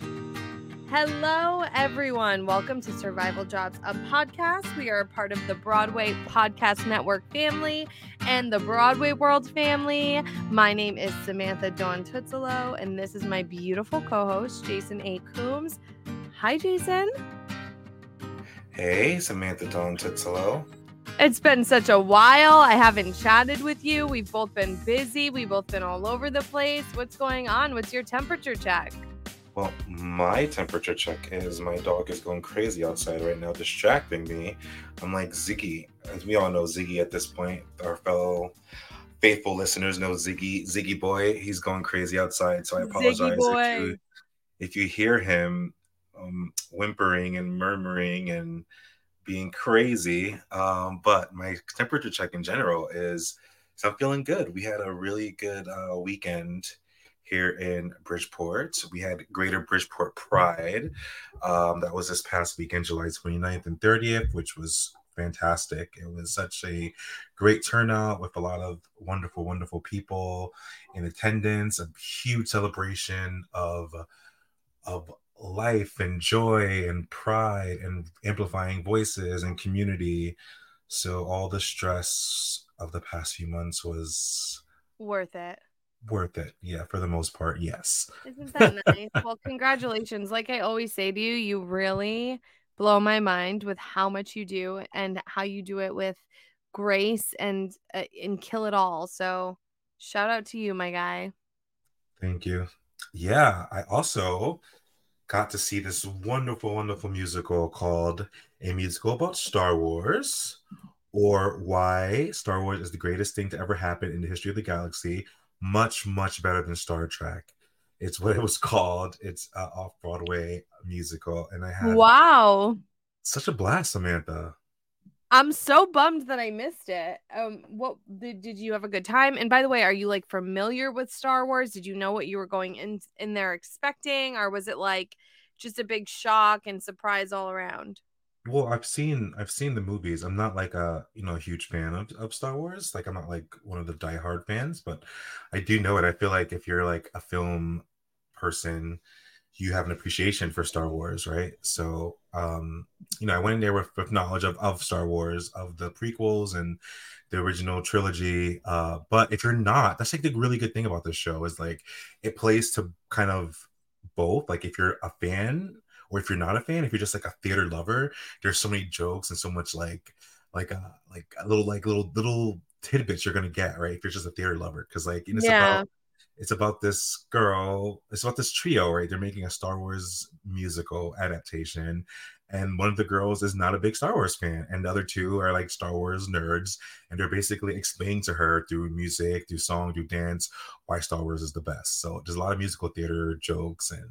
Hello, everyone. Welcome to Survival Jobs, a podcast. We are a part of the Broadway Podcast Network family and the Broadway World family. My name is Samantha Dawn Tuozzolo, and this is my beautiful co host, Jason A. Coombs. Hi, Jason. Hey, Samantha Dawn Tuozzolo. It's been such a while. I haven't chatted with you. We've both been busy. We've both been all over the place. What's going on? What's your temperature check? Well, my temperature check is my dog is going crazy outside right now, distracting me. I'm like Ziggy, as we all know Ziggy at this point. Our fellow faithful listeners know Ziggy, Ziggy boy. He's going crazy outside, so I apologize if you, if you hear him um, whimpering and murmuring and being crazy. Um, but my temperature check in general is, so I'm feeling good. We had a really good uh, weekend here in Bridgeport. We had Greater Bridgeport Pride. Um, that was this past weekend, July 29th and 30th, which was fantastic. It was such a great turnout with a lot of wonderful, wonderful people in attendance, a huge celebration of of life and joy and pride and amplifying voices and community. So all the stress of the past few months was worth it worth it. Yeah, for the most part, yes. Isn't that nice? well, congratulations. Like I always say to you, you really blow my mind with how much you do and how you do it with grace and uh, and kill it all. So, shout out to you, my guy. Thank you. Yeah, I also got to see this wonderful wonderful musical called A Musical About Star Wars or why Star Wars is the greatest thing to ever happen in the history of the galaxy much much better than Star Trek. It's what it was called. It's uh, off Broadway musical, and I had wow such a blast, Samantha. I'm so bummed that I missed it. Um, what did, did you have a good time? And by the way, are you like familiar with Star Wars? Did you know what you were going in in there expecting, or was it like just a big shock and surprise all around? Well i've seen i've seen the movies. I'm not like a you know huge fan of, of star wars. Like i'm not like one of the diehard fans but i do know it. I feel like if you're like a film person you have an appreciation for star wars right? So um you know i went in there with, with knowledge of, of star wars of the prequels and the original trilogy uh but if you're not that's like the really good thing about this show is like it plays to kind of both. Like if you're a fan or if you're not a fan, if you're just like a theater lover, there's so many jokes and so much like like uh like a little like little little tidbits you're gonna get right if you're just a theater lover because like it's yeah. about it's about this girl it's about this trio right they're making a star wars musical adaptation and one of the girls is not a big star wars fan and the other two are like star wars nerds and they're basically explaining to her through music through song through dance why star wars is the best so there's a lot of musical theater jokes and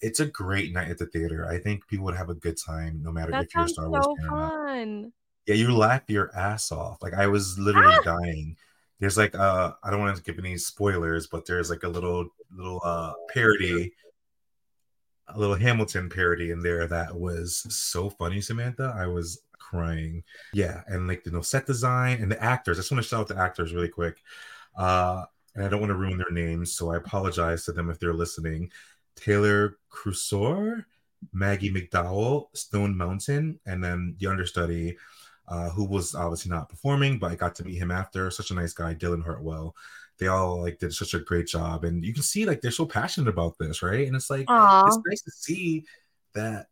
it's a great night at the theater. I think people would have a good time no matter that if you're a Star Wars fan. Fun. Yeah, you laugh your ass off. Like I was literally ah! dying. There's like uh I don't want to give any spoilers, but there's like a little little uh parody, a little Hamilton parody in there that was so funny, Samantha. I was crying. Yeah, and like the you know, set design and the actors. I just want to shout out the actors really quick. Uh and I don't want to ruin their names, so I apologize to them if they're listening. Taylor Crusoe, Maggie McDowell, Stone Mountain, and then the understudy, uh, who was obviously not performing, but I got to meet him after. Such a nice guy, Dylan Hartwell. They all like did such a great job, and you can see like they're so passionate about this, right? And it's like Aww. it's nice to see that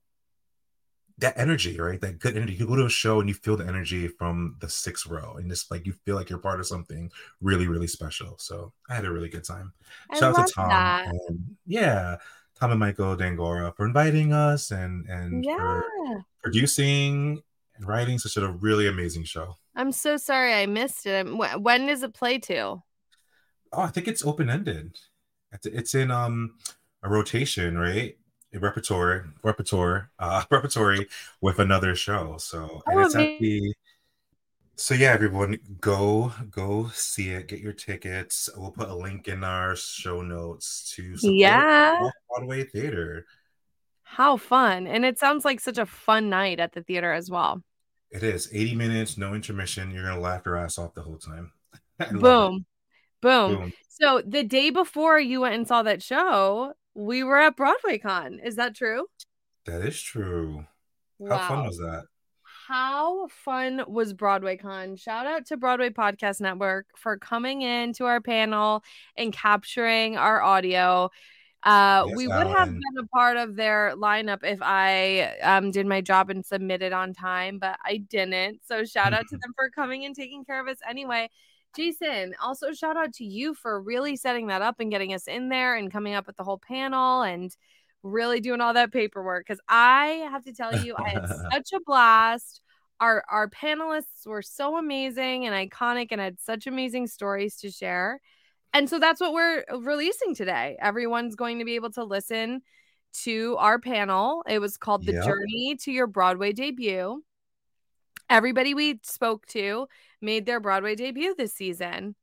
that energy, right? That good energy. You go to a show and you feel the energy from the sixth row, and just like you feel like you're part of something really, really special. So I had a really good time. I Shout out to Tom. And, yeah, Tom and Michael D'Angora for inviting us and and Yeah. for producing and writing such a really amazing show. I'm so sorry I missed it. Wh- When does it play to? Oh, I think it's open ended. It's, in um a rotation, right? A repertoire, repertoire, uh, repertory with another show. So and Oh, it's at the. So yeah, everyone, go go see it. Get your tickets. We'll put a link in our show notes to support Yeah. Broadway theater. How fun. And it sounds like such a fun night at the theater as well. It is 80 minutes, no intermission. You're gonna laugh your ass off the whole time. I love it. Boom. Boom. Boom. So the day before you went and saw that show, we were at Broadway Con. Is that true? That is true. How fun was that? How fun was Broadway Con? Shout out to Broadway Podcast Network for coming in to our panel and capturing our audio. Uh, Yes, we would have been a part of their lineup if I um, did my job and submitted on time, but I didn't. So shout out to them for coming and taking care of us anyway. Jason, also shout out to you for really setting that up and getting us in there and coming up with the whole panel and really doing all that paperwork because I have to tell you, I had such a blast. Our our panelists were so amazing and iconic and had such amazing stories to share. And so that's what we're uh, releasing today. Everyone's going to be able to listen to our panel. It was called The Yep. Journey to Your Broadway Debut. Everybody we spoke to made their Broadway debut this season.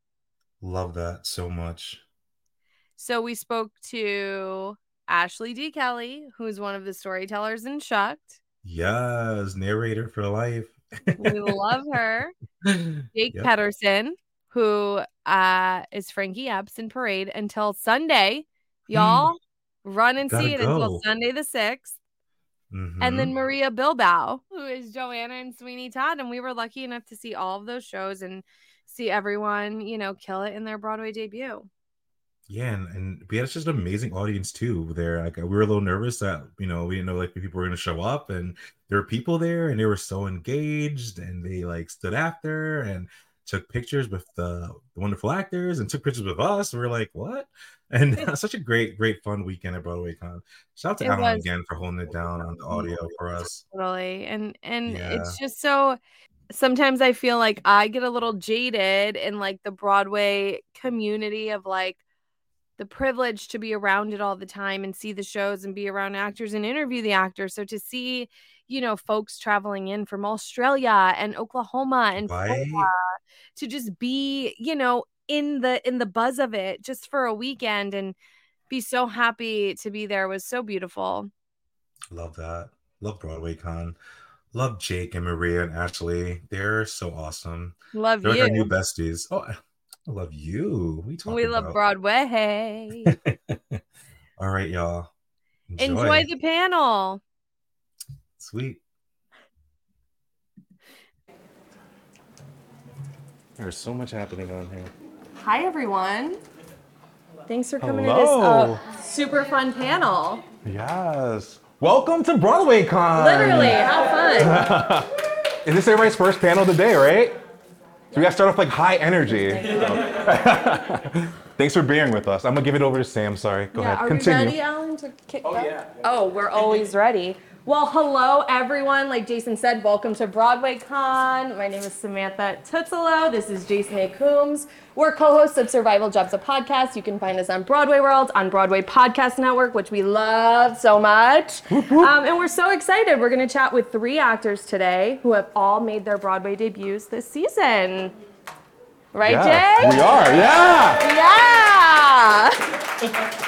Love that so much. So we spoke to Ashley D. Kelley, who's one of the storytellers in Shucked. Yes, narrator for life. We love her. Jake Yep. Pedersen, who uh, is Frankie Epps in Parade until Sunday. Y'all run and Gotta see it until. Sunday the 6th. And Mhm. then Maria Bilbao, who is Johanna and Sweeney Todd. And we were lucky enough to see all of those shows and see everyone, you know, kill it in their Broadway debut. yeah, and, and we had just an amazing audience too there. Like we were a little nervous that you know we didn't know like people were gonna show up, and there were people there, and they were so engaged, and they like stood after and took pictures with the, the wonderful actors and took pictures with us. And we are like, what? And such a great, great fun weekend at Broadway Con. Shout out to It Alan was. again for holding it down on the audio for us. totally and and Yeah. it's just so sometimes i feel like i get a little jaded in like the broadway community of like the privilege to be around it all the time and see the shows and be around actors and interview the actors so to see you know folks traveling in from australia and oklahoma and Right? Florida to just be you know in the in the buzz of it just for a weekend and be so happy to be there was so beautiful Love that. Love Broadway Con. Love Jake and Maria and Ashley. They're so awesome. love They're like you our new besties. Oh, I I love you. We talk we love about? Broadway. All right, y'all. Enjoy. the panel. sweet. There's so much happening on here. Hi, everyone. Thanks for coming Hello. to this uh, super fun panel. Yes. Welcome to Broadway Con. Literally, how fun. Is this everybody's first panel of the day, right? So we gotta start off like high energy. Thanks for bearing with us. I'm gonna give it over to Sam. Sorry. Go ahead. Are Continue. we ready, Alan, to kick oh, yeah. Oh, we're always ready. Well, hello, everyone. Like Jason said, welcome to Broadway Con. My name is Samantha Tuozzolo. This is Jason A. Coombs. We're co-hosts of Survival Jobs, a podcast. You can find us on Broadway World, on Broadway Podcast Network, which we love so much. Um, and we're so excited. We're going to chat with three actors today who have all made their Broadway debuts this season. Right, Yes, Jay? we are. Yeah. Yeah.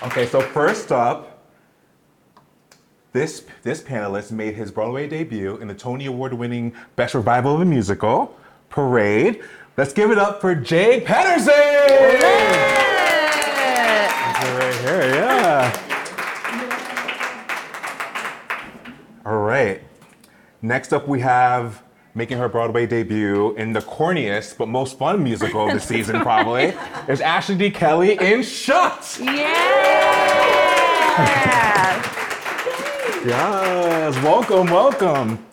Okay. So first up, this this panelist made his Broadway debut in the Tony Award-winning Best Revival of a Musical, Parade. Let's give it up for Jay Pedersen. Right here, yeah. All right. Next up, we have making her Broadway debut in the corniest but most fun musical of the season, probably, is Ashley D. Kelley in Shucked. Yeah. Yes, welcome, welcome.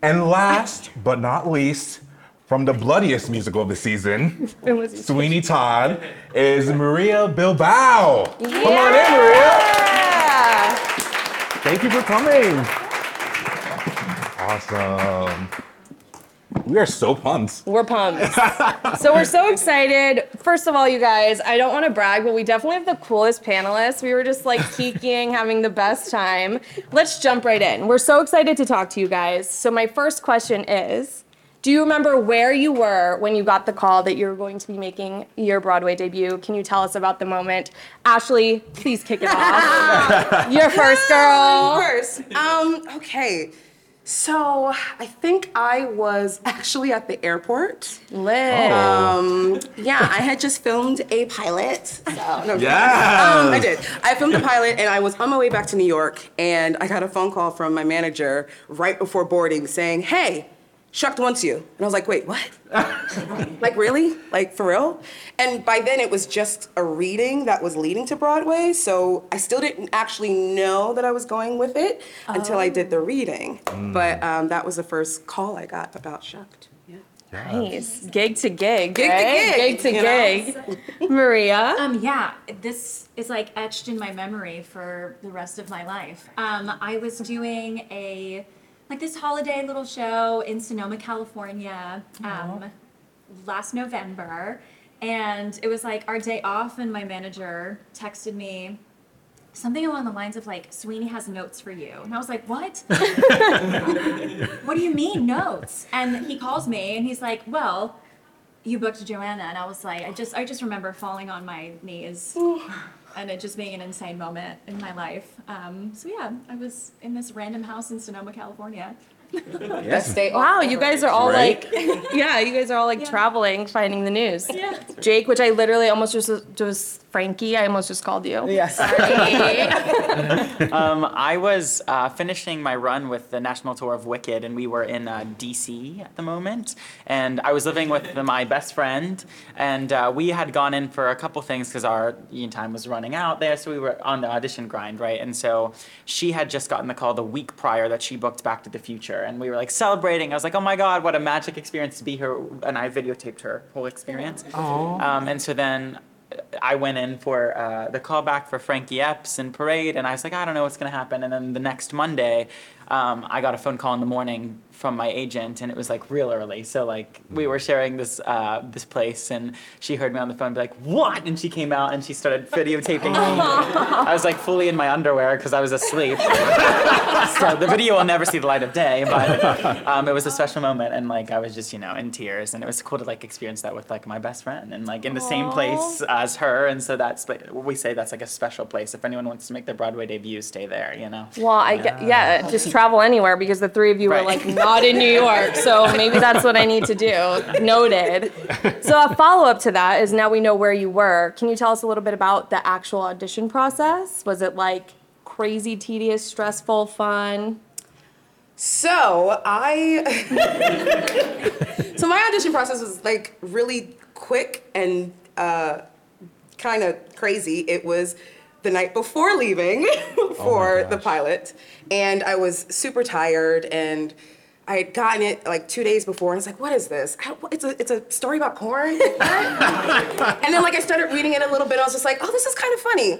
And last but not least, from the bloodiest musical of the season, Sweeney Todd, is Maria Bilbao. Come on in, Maria. Thank you for coming. Awesome. We are so pumped. We're pumped. so we're so excited. First of all, you guys, I don't want to brag, but we definitely have the coolest panelists. We were just like kikiing, having the best time. Let's jump right in. We're so excited to talk to you guys. So my first question is, do you remember where you were when you got the call that you were going to be making your Broadway debut? Can you tell us about the moment? Ashley, please kick it off. You're first, girl. First, um, okay. So I think I was actually at the airport. Lit. Um, yeah, I had just filmed a pilot. So, no, Yes. um, I did. I filmed a pilot, and I was on my way back to New York, and I got a phone call from my manager right before boarding saying, "Hey, Shucked wants you," and I was like, "Wait, what? like really? Like for real?" And by then, it was just a reading that was leading to Broadway, so I still didn't actually know that I was going with it until I did the reading. But um, that was the first call I got about Shucked. Yeah. Nice. Gig to gig. Gig to gig, Gig to you know? gig. Maria. Um, yeah, this is like etched in my memory for the rest of my life. Um, I was doing a like this holiday little show in Sonoma, California, um, last November, and it was like our day off, and my manager texted me something along the lines of like Sweeney has notes for you, and I was like, what? what do you mean notes? And he calls me, and he's like, well you booked Johanna, and I was like, I just, I just remember falling on my knees, and it just being an insane moment in my life. Um, so yeah, I was in this random house in Sonoma, California. Best day Wow, you guys are all Right? like, yeah, you guys are all like Yeah. traveling, finding the news. Yeah. Jake, which I literally almost just just Frankie, I almost just called you. Yes. Sorry. Um, I was uh, finishing my run with the national tour of Wicked, and we were in uh, DC at the moment. And I was living with my best friend, and uh, we had gone in for a couple things because our union time was running out there, so we were on the audition grind, right? And so she had just gotten the call the week prior that she booked Back to the Future, and we were like celebrating. I was like, "Oh my God, what a magic experience to be here!" And I videotaped her whole experience. Um, and so then I went in for uh, the callback for Frankie Epps and Parade, and I was like, I don't know what's gonna happen. And then the next Monday, um, I got a phone call in the morning from my agent, and it was like real early. So like we were sharing this uh, this place, and she heard me on the phone, be like, "What?" And she came out and she started videotaping me. I was like fully in my underwear because I was asleep. so the video will never see the light of day, but um, it was a special moment, and like I was just you know in tears, and it was cool to like experience that with like my best friend, and like in the same place as her, and so that's like we say that's like a special place. If anyone wants to make their Broadway debut, stay there, you know. well, I get, yeah, just travel anywhere because the three of you were like not in New York, so maybe that's what I need to do. Noted. So a follow up to that is now we know where you were. Can you tell us a little bit about the actual audition process? Was it like crazy, tedious, stressful, fun? So I, so my audition process was like really quick and uh, kind of crazy. It was the night before leaving for the pilot, and I was super tired and. I had gotten it like two days before, and I was like, "What is this? I, it's a it's a story about corn." What? and then like I started reading it a little bit. And I was just like, "Oh, this is kind of funny. Eh,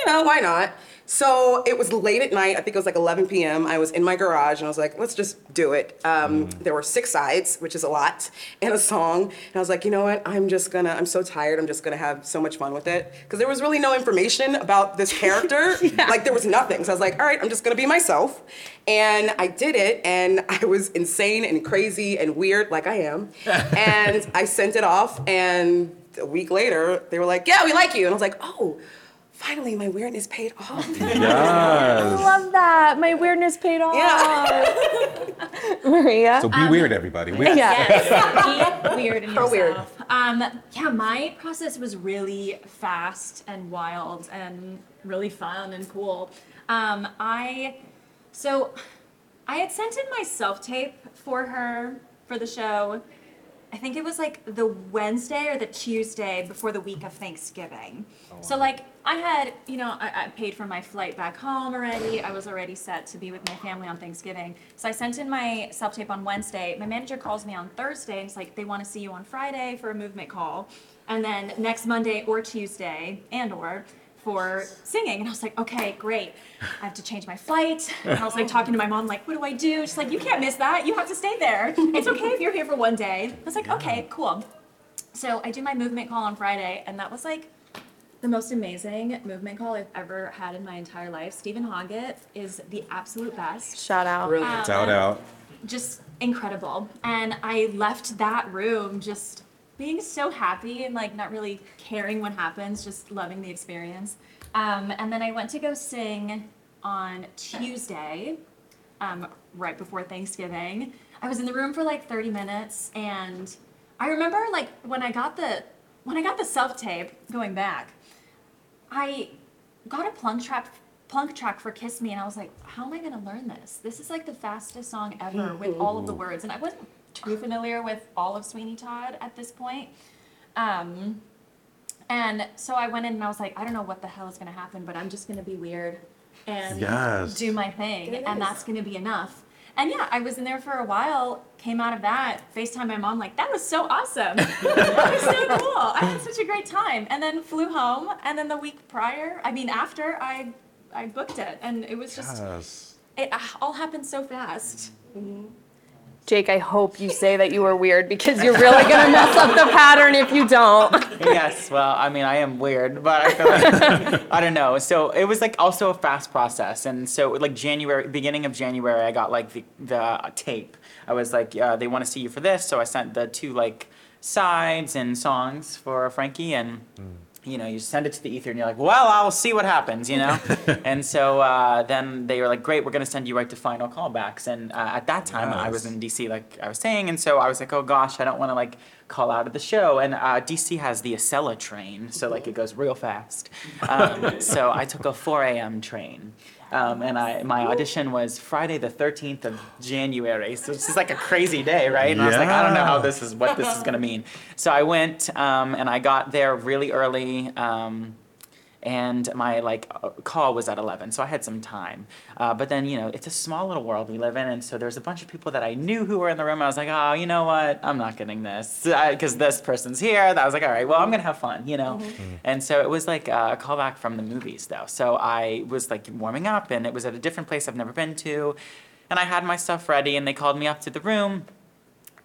you know, why not?" So it was late at night. I think it was like 11 p.m. I was in my garage, and I was like, "Let's just do it." Um, There were six sides, which is a lot, and a song. And I was like, "You know what? I'm just gonna. I'm so tired. I'm just gonna have so much fun with it." Because there was really no information about this character. Like there was nothing. So I was like, "All right, I'm just gonna be myself." And I did it, and I was insane and crazy and weird, like I am. and I sent it off, and a week later, they were like, "Yeah, we like you." And I was like, "Oh, finally, my weirdness paid off." Yes. I love that. My weirdness paid off. yeah. Maria. So be weird, everybody. We- yeah. Yes, be weird in Pro yourself. weird. Um, yeah, my process was really fast and wild and really fun and cool. Um, I, so I had sent in my self tape for her for the show. I think it was like the Wednesday or the Tuesday before the week of Thanksgiving. Oh, so like I had, you know, I, I paid for my flight back home already. I was already set to be with my family on Thanksgiving. So I sent in my self tape on Wednesday. My manager calls me on Thursday and it's like they want to see you on Friday for a movement call, and then next Monday or Tuesday and or for singing. And I was like, okay, great. I have to change my flight. And I was like talking to my mom, like, what do I do? She's like, you can't miss that. You have to stay there. It's okay if you're here for one day. I was like, okay, cool. So I do my movement call on Friday, and that was like the most amazing movement call I've ever had in my entire life. Steven Hoggett is the absolute best. Shout out. Brilliant. Um, Shout out. Just incredible. And I left that room just being so happy and like not really caring what happens, just loving the experience. Um, and then I went to go sing on Tuesday, um, right before Thanksgiving. I was in the room for like 30 minutes, and I remember like when I got the when I got the self tape going back, I got a plunk track plunk track for Kiss Me and I was like, how am I gonna learn this? This is like the fastest song ever with all of the words. And I wasn't too familiar with all of Sweeney Todd at this point. Um, and so I went in and I was like, I don't know what the hell is gonna happen, but I'm just gonna be weird and Yes. do my thing, and that's gonna be enough. And yeah, I was in there for a while, came out of that, FaceTime my mom, like, that was so awesome. that was so cool. I had such a great time. And then flew home, and then the week prior, I mean, after, I, I booked it. And it was just, Yes. it uh, all happened so fast. Jake, I hope you say that you were weird because you're really gonna mess up the pattern if you don't. yes, well, I mean, I am weird, but I feel like, I don't know. So it was like also a fast process, and so like January, beginning of January, I got like the the tape. I was like, uh, they want to see you for this, so I sent the two like sides and songs for Frankie, and you know, you send it to the ether, and you're like, well, I'll see what happens, you know. and so uh, then they were like, great, we're gonna send you right to final callbacks, and uh, at that time I was in DC, like I was saying, and so I was like, oh gosh, I don't want to like call out of the show. And uh, DC has the Acela train, so like it goes real fast. Um, so I took a 4 a.m. train. Um, and I, my audition was Friday the 13th of January, so this is like a crazy day, right? And I was like, I don't know how this is, what this is gonna mean. So I went, um, and I got there really early. Um, and my like uh, call was at 11 so i had some time. Uh, but then you know it's a small little world we live in and so there's a bunch of people that i knew who were in the room i was like oh you know what? I'm not getting this. Because this person's here i was like all right well i'm gonna have fun you know? And so it was like uh, a callback from the movies though. So i was like warming up and it was at a different place i've never been to and i had my stuff ready and they called me up to the room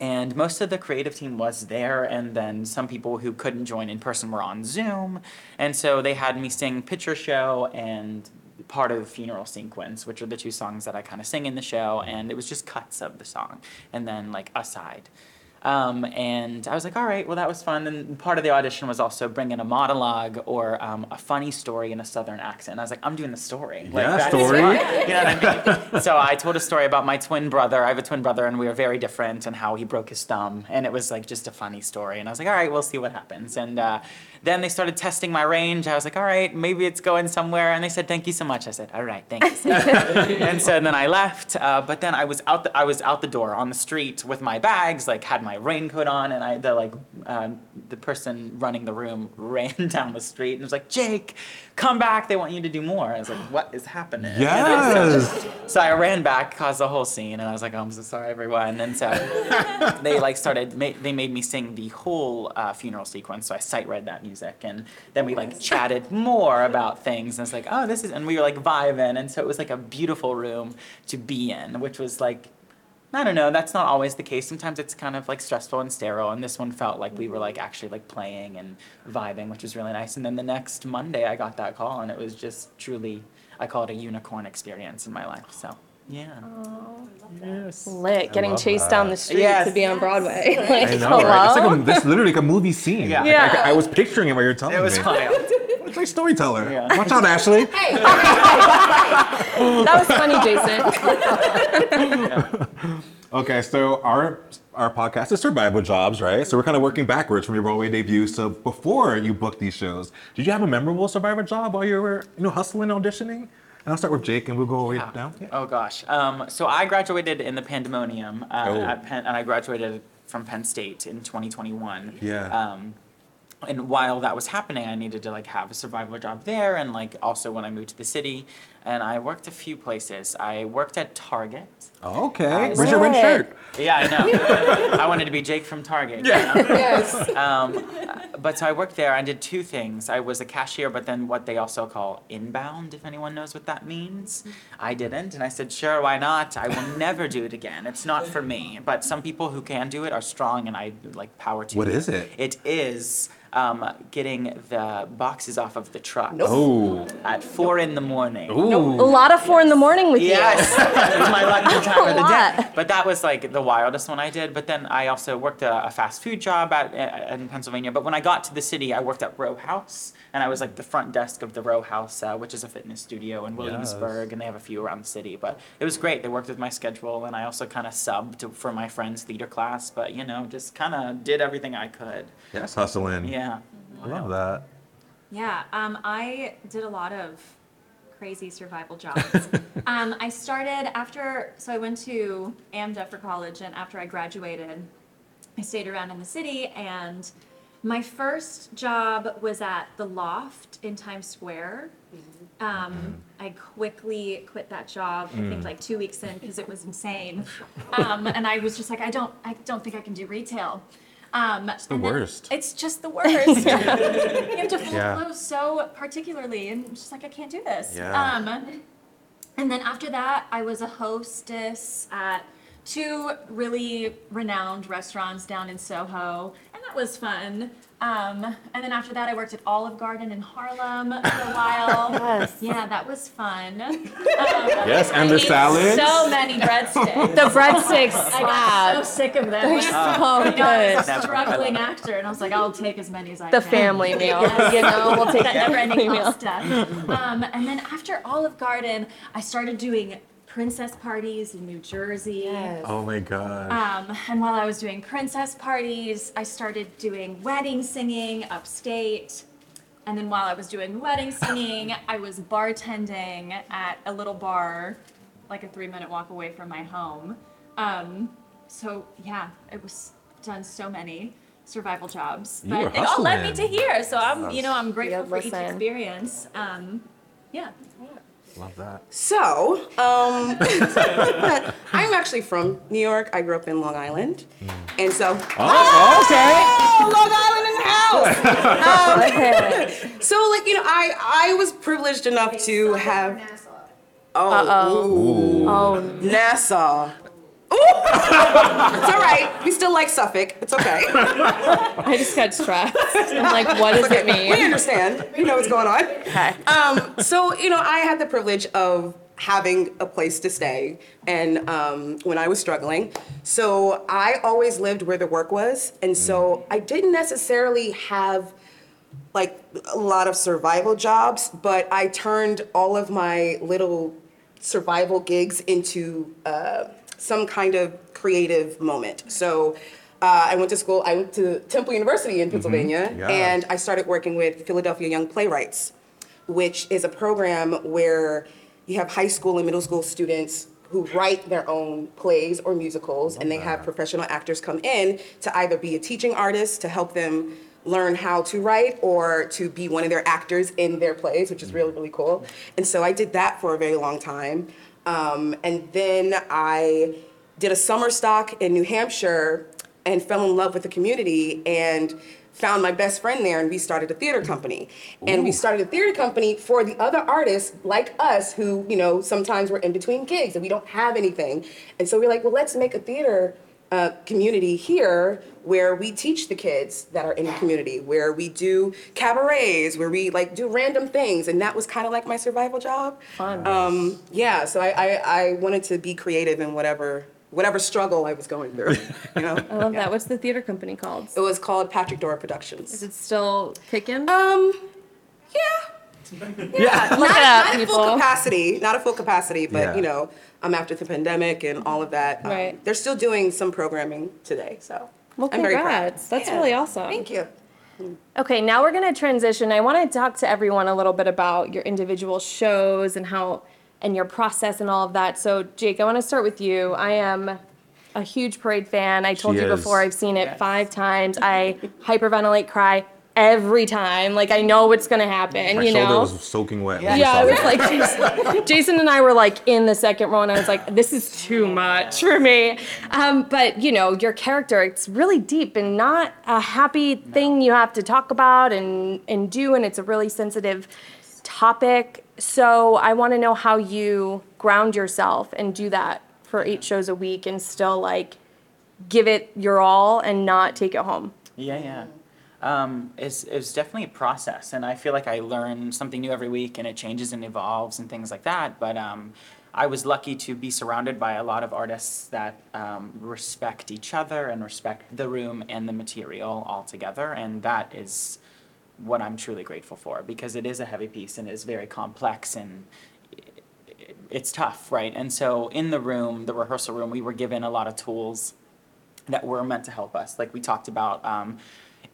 and most of the creative team was there and then some people who couldn't join in person were on zoom and so they had me sing picture show and part of funeral sequence which are the two songs that i kind of sing in the show and it was just cuts of the song and then like aside um, and I was like, all right, well, that was fun. And part of the audition was also bring in a monologue or um, a funny story in a southern accent. I was like, I'm doing the story. Like, Yeah, story. You know what I mean? so I told a story about my twin brother. I have a twin brother, and we were very different, and how he broke his thumb. And it was like just a funny story. And I was like, all right, we'll see what happens. And uh, then they started testing my range. I was like, all right, maybe it's going somewhere. And they said, thank you so much. I said, all right, thanks. and so then I left. Uh, but then I was out. The, I was out the door on the street with my bags, like had my raincoat on, and I the like um, the person running the room ran down the street and was like, Jake, come back. They want you to do more. I was like, what is happening? Yes. So I ran back, caused the whole scene, and I was like, oh, I'm so sorry, everyone. And so they like started, ma- they made me sing the whole uh, funeral sequence. So I sight read that music, and then we like chatted more about things. And it's like, oh, this is, and we were like vibing, and so it was like a beautiful room to be in, which was like. I don't know. That's not always the case. Sometimes it's kind of like stressful and sterile. And this one felt like we were like mm-hmm. actually like playing and vibing, which was really nice. And then the next Monday, I got that call, and it was just truly, I call it a unicorn experience in my life. So yeah. Lit, getting love chased down the street Yes. to be on Broadway. like, I know, right? It's like a, this is literally like a movie scene. Yeah. Like, I, I was picturing it while you're telling me. It was me. wild. It's like storyteller. Yeah. Watch out, Ashley. that was funny, Jason. Okay, so our our podcast is survival jobs, right? So we're kind of working backwards from your Broadway debut. So before you booked these shows, did you have a memorable survivor job while you were, you know, hustling, auditioning? And I'll start with Jake, and we'll go way down. Yeah. Oh gosh. Um, so I graduated in the pandemonium uh, Oh. at Penn, and I graduated from Penn State in 2021. Yeah. Um, and while that was happening, I needed to like have a survival job there, and like also when I moved to the city, and I worked a few places. I worked at Target. Okay. Where's your red shirt? Yeah, I know. I wanted to be Jake from Target. Yeah. Yes. Um, but so I worked there. I did two things. I was a cashier, but then what they also call inbound, if anyone knows what that means. I didn't, and I said, sure, why not? I will never do it again. It's not for me. But some people who can do it are strong, and I like power to. What it. is it? It is um, getting the boxes off of the truck Oh. at four in the morning. A lot of four in the morning with you. Yes, it was my lucky time of the lot. day. But that was like the wildest one I did. But then I also worked a, a fast food job at, uh, in Pennsylvania. But when I got to the city, I worked at Row House, and I was like the front desk of the Row House, uh, which is a fitness studio in Williamsburg, and they have a few around the city. But it was great. They worked with my schedule, and I also kind of subbed for my friend's theater class. But you know, just kind of did everything I could. Yes, hustling. Yeah. I love that. Yeah, um, I did a lot of crazy survival jobs. um, I started after, so I went to AMDA for college, and after I graduated, I stayed around in the city. And my first job was at the Loft in Times Square. Um, I quickly quit that job. I think like two weeks in because it was insane, um, and I was just like, I don't, I don't think I can do retail. Um, it's the worst. It's just the worst. you have to Yeah. clothes so particularly, and I'm just like I can't do this. Yeah. Um, and then after that, I was a hostess at two really renowned restaurants down in Soho, that was fun. Um, and then after that, I worked at Olive Garden in Harlem for a while. Yes. Yeah, that was fun. Um, Yes, and the I ate salads. So many breadsticks. The breadsticks I got so slap. sick of them. They're Like, so I was good. a struggling actor, and I was like, I'll take as many as I can. The can. family meal. You know, we'll take that the never-ending family meal. pasta. Um, and then after Olive Garden, I started doing princess parties in New Jersey. Oh my god. Um, and while I was doing princess parties, I started doing wedding singing upstate. And then while I was doing wedding singing, I was bartending at a little bar, like a three minute walk away from my home. Um, so yeah, it was done so many survival jobs, You but were it all led me hustling. to here. So I'm, you know, I'm grateful Yeah, for each listen. experience. Um, yeah. Love that. So, um, I'm actually from New York. I grew up in Long Island. And so, Oh, okay. oh, Long Island in the house. Um, so, like, you know, I, I was privileged enough to have. Oh, ooh, Oh, Nassau. It's all right. We still like Suffolk. It's okay. I just got stressed. I'm like, what does it mean? We understand. We know what's going on. Okay. Um, so, you know, I had the privilege of having a place to stay and um, when I was struggling. So I always lived where the work was. And so I didn't necessarily have like a lot of survival jobs, but I turned all of my little survival gigs into uh, some kind of creative moment. So uh, I went to school, I went to Temple University in Pennsylvania, Yeah. and I started working with Philadelphia Young Playwrights, which is a program where you have high school and middle school students who write their own plays or musicals, and they have professional actors come in to either be a teaching artist to help them learn how to write or to be one of their actors in their plays, which is really, really cool. And so I did that for a very long time. Um, and then I did a summer stock in New Hampshire and fell in love with the community and found my best friend there and we started a theater company. And we started a theater company for the other artists like us who you know sometimes we're in between gigs and we don't have anything. And so we're like well let's make a theater uh, community here where we teach the kids that are in the community where we do cabarets where we like do random things and that was kind of like my survival job Fun. um, yeah so I, I, I wanted to be creative in whatever whatever struggle i was going through you know I love that. What's the theater company called? it was called patrick dora productions Is it still kicking? um, yeah. yeah, look not, it up, not at full people. capacity, not at full capacity, but Yeah. you know, um, after the pandemic and all of that, um, Right. they're still doing some programming today. So Well, I'm very proud. congrats. That's Yeah. really awesome. Thank you. Okay, now we're going to transition. I want to talk to everyone a little bit about your individual shows and how and your process and all of that. So, Jake, I want to start with you. I am a huge parade fan. I told She you is. before I've seen it five times. I hyperventilate, cry every time. Like I know what's gonna happen. My you shoulder know. was soaking wet. when we yeah, saw it was like Jason, Jason and I were like in the second row, and I was like, "This is too much for me." Um, but you know, your character, it's really deep and not a happy thing you have to talk about and and do, and it's a really sensitive topic. So I want to know how you ground yourself and do that for eight shows a week, and still like give it your all and not take it home. Yeah, yeah. Um, it's, it's definitely a process, and I feel like I learn something new every week, and it changes and evolves and things like that. But um, I was lucky to be surrounded by a lot of artists that um, respect each other and respect the room and the material all together, and that is what I'm truly grateful for because it is a heavy piece and it is very complex and it's tough, right? And so in the room, the rehearsal room, we were given a lot of tools that were meant to help us. Like we talked about um,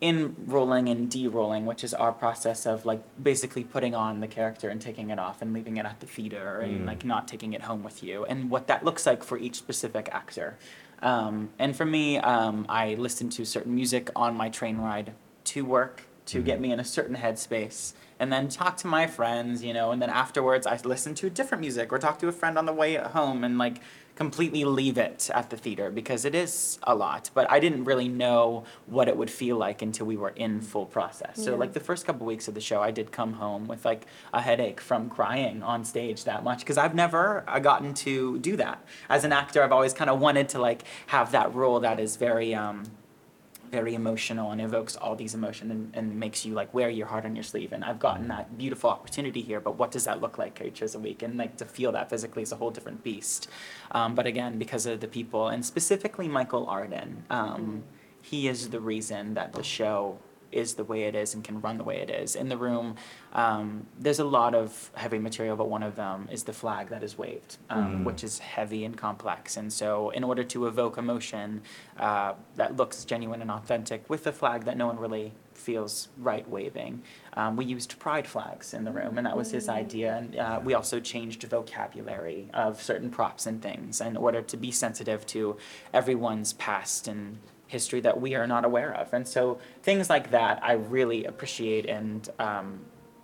in rolling and de-rolling, which is our process of like basically putting on the character and taking it off and leaving it at the theater and Mm. like not taking it home with you, and what that looks like for each specific actor. Um, and for me, um, I listen to certain music on my train ride to work to get me in a certain headspace and then talk to my friends, you know, and then afterwards I listen to different music or talk to a friend on the way home and like completely leave it at the theater because it is a lot. But I didn't really know what it would feel like until we were in full process. So Yeah. like the first couple weeks of the show, I did come home with like a headache from crying on stage that much because I've never uh, gotten to do that. As an actor, I've always kind of wanted to like have that role that is very um, very emotional and evokes all these emotions and, and makes you like wear your heart on your sleeve. And I've gotten that beautiful opportunity here, but what does that look like eight shows a week? And like to feel that physically is a whole different beast. Um, but again, because of the people and specifically Michael Arden, um, he is the reason that the show is the way it is and can run the way it is. In the room, um, there's a lot of heavy material, but one of them is the flag that is waved, um, Mm. which is heavy and complex. And so, in order to evoke emotion uh, that looks genuine and authentic with a flag that no one really feels right waving, um, we used pride flags in the room, and that was his idea. And uh, we also changed vocabulary of certain props and things in order to be sensitive to everyone's past and history that we are not aware of. And so things like that I really appreciate and um,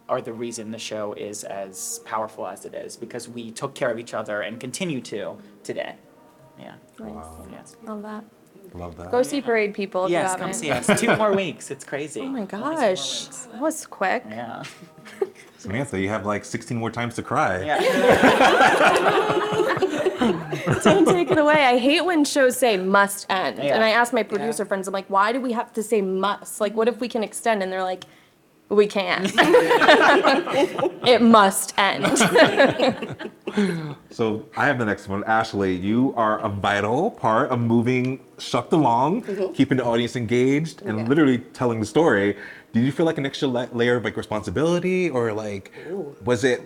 are the reason the show is as powerful as it is because we took care of each other and continue to today. Yeah. Nice. Yes. Love that. Love that. Go see Parade People. If Yes, haven't. come see us. Two more weeks. It's crazy. Oh my gosh, that was quick. Yeah. Samantha, you have like 16 more times to cry. Don't take it away. I hate when shows say must end. Yeah. And I ask my producer friends, I'm like, why do we have to say must? Like, what if we can extend? And they're like, we can't. it must end. So I have the next one. Ashley, you are a vital part of moving Shucked along, Mhm. keeping the audience engaged, and Yeah. literally telling the story. Did you feel like an extra la- layer of like responsibility, or like was it?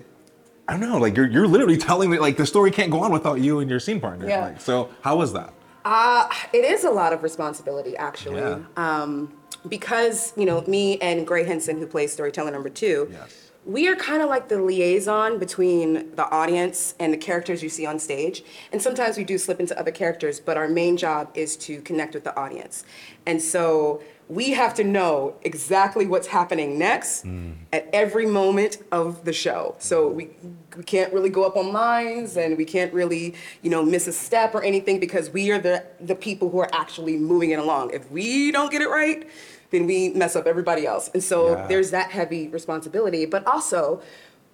I don't know. Like you're you're literally telling me like the story can't go on without you and your scene partner. Yeah. Like, so how was that? Uh, it is a lot of responsibility, actually. Yeah. Um, because, you know, me and Gray Henson, who plays storyteller number two, yes we are kind of like the liaison between the audience and the characters you see on stage. And sometimes we do slip into other characters, but our main job is to connect with the audience. And so we have to know exactly what's happening next at every moment of the show. So we, we can't really go up on lines and we can't really, you know, miss a step or anything because we are the, the people who are actually moving it along. If we don't get it right, then we mess up everybody else. And so Yeah. there's that heavy responsibility. But also,